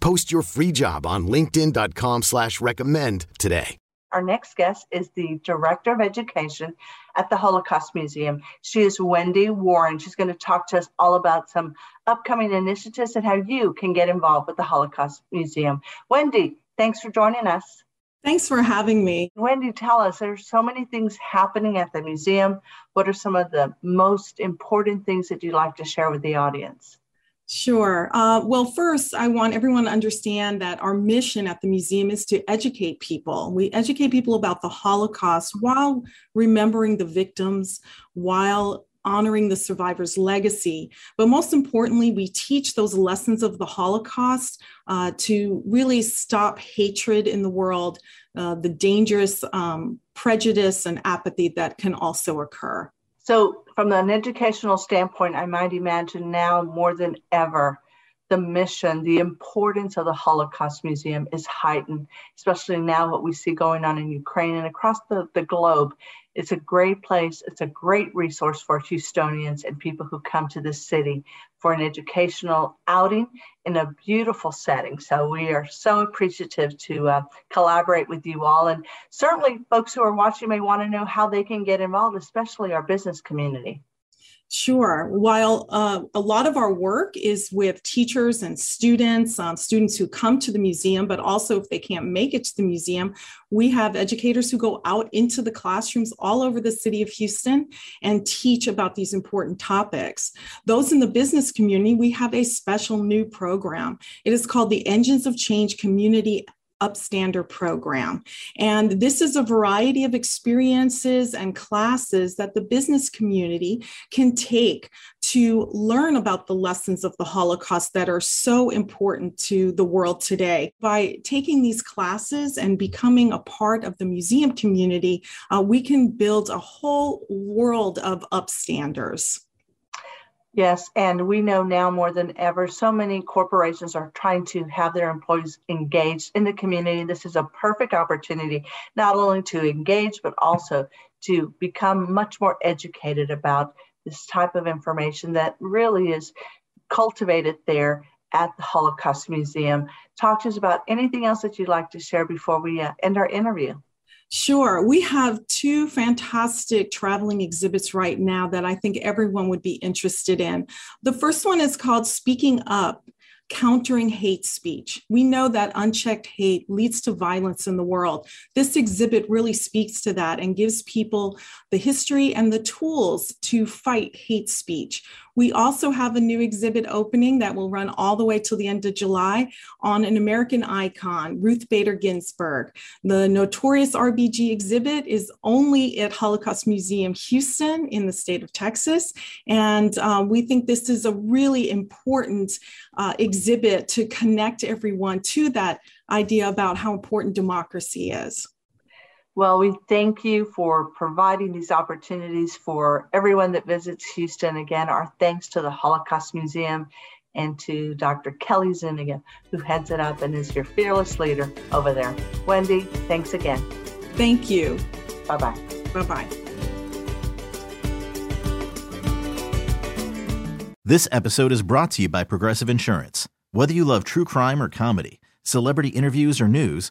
Post your free job on linkedin.com slash recommend today. Our next guest is the Director of Education at the Holocaust Museum. She is Wendy Warren. She's going to talk to us all about some upcoming initiatives and how you can get involved with the Holocaust Museum. Wendy, thanks for joining us. Thanks for having me. Wendy, tell us there's so many things happening at the museum. What are some of the most important things that you'd like to share with the audience? Sure. Uh, well, first, I want everyone to understand that our mission at the museum is to educate people. We educate people about the Holocaust while remembering the victims, while honoring the survivor's legacy. But most importantly, we teach those lessons of the Holocaust uh, to really stop hatred in the world, uh, the dangerous um, prejudice and apathy that can also occur. So, from an educational standpoint, I might imagine now more than ever, the mission, the importance of the Holocaust Museum is heightened, especially now what we see going on in Ukraine and across the, the globe. It's a great place. It's a great resource for Houstonians and people who come to this city for an educational outing in a beautiful setting. So we are so appreciative to uh, collaborate with you all. And certainly, folks who are watching may want to know how they can get involved, especially our business community. Sure. While uh, a lot of our work is with teachers and students, um, students who come to the museum, but also if they can't make it to the museum, we have educators who go out into the classrooms all over the city of Houston and teach about these important topics. Those in the business community, we have a special new program. It is called the Engines of Change Community Upstander program. And this is a variety of experiences and classes that the business community can take to learn about the lessons of the Holocaust that are so important to the world today. By taking these classes and becoming a part of the museum community, uh, we can build a whole world of upstanders. Yes, and we know now more than ever, so many corporations are trying to have their employees engaged in the community. This is a perfect opportunity not only to engage, but also to become much more educated about this type of information that really is cultivated there at the Holocaust Museum. Talk to us about anything else that you'd like to share before we uh, end our interview. Sure. We have two fantastic traveling exhibits right now that I think everyone would be interested in. The first one is called Speaking Up countering hate speech. We know that unchecked hate leads to violence in the world. This exhibit really speaks to that and gives people the history and the tools to fight hate speech. We also have a new exhibit opening that will run all the way till the end of July on an American icon, Ruth Bader Ginsburg. The notorious RBG exhibit is only at Holocaust Museum Houston in the state of Texas. And uh, we think this is a really important uh, exhibit to connect everyone to that idea about how important democracy is. Well, we thank you for providing these opportunities for everyone that visits Houston. Again, our thanks to the Holocaust Museum and to Dr. Kelly Zuniga, who heads it up and is your fearless leader over there. Wendy, thanks again. Thank you. Bye bye. Bye bye. This episode is brought to you by Progressive Insurance. Whether you love true crime or comedy, celebrity interviews or news,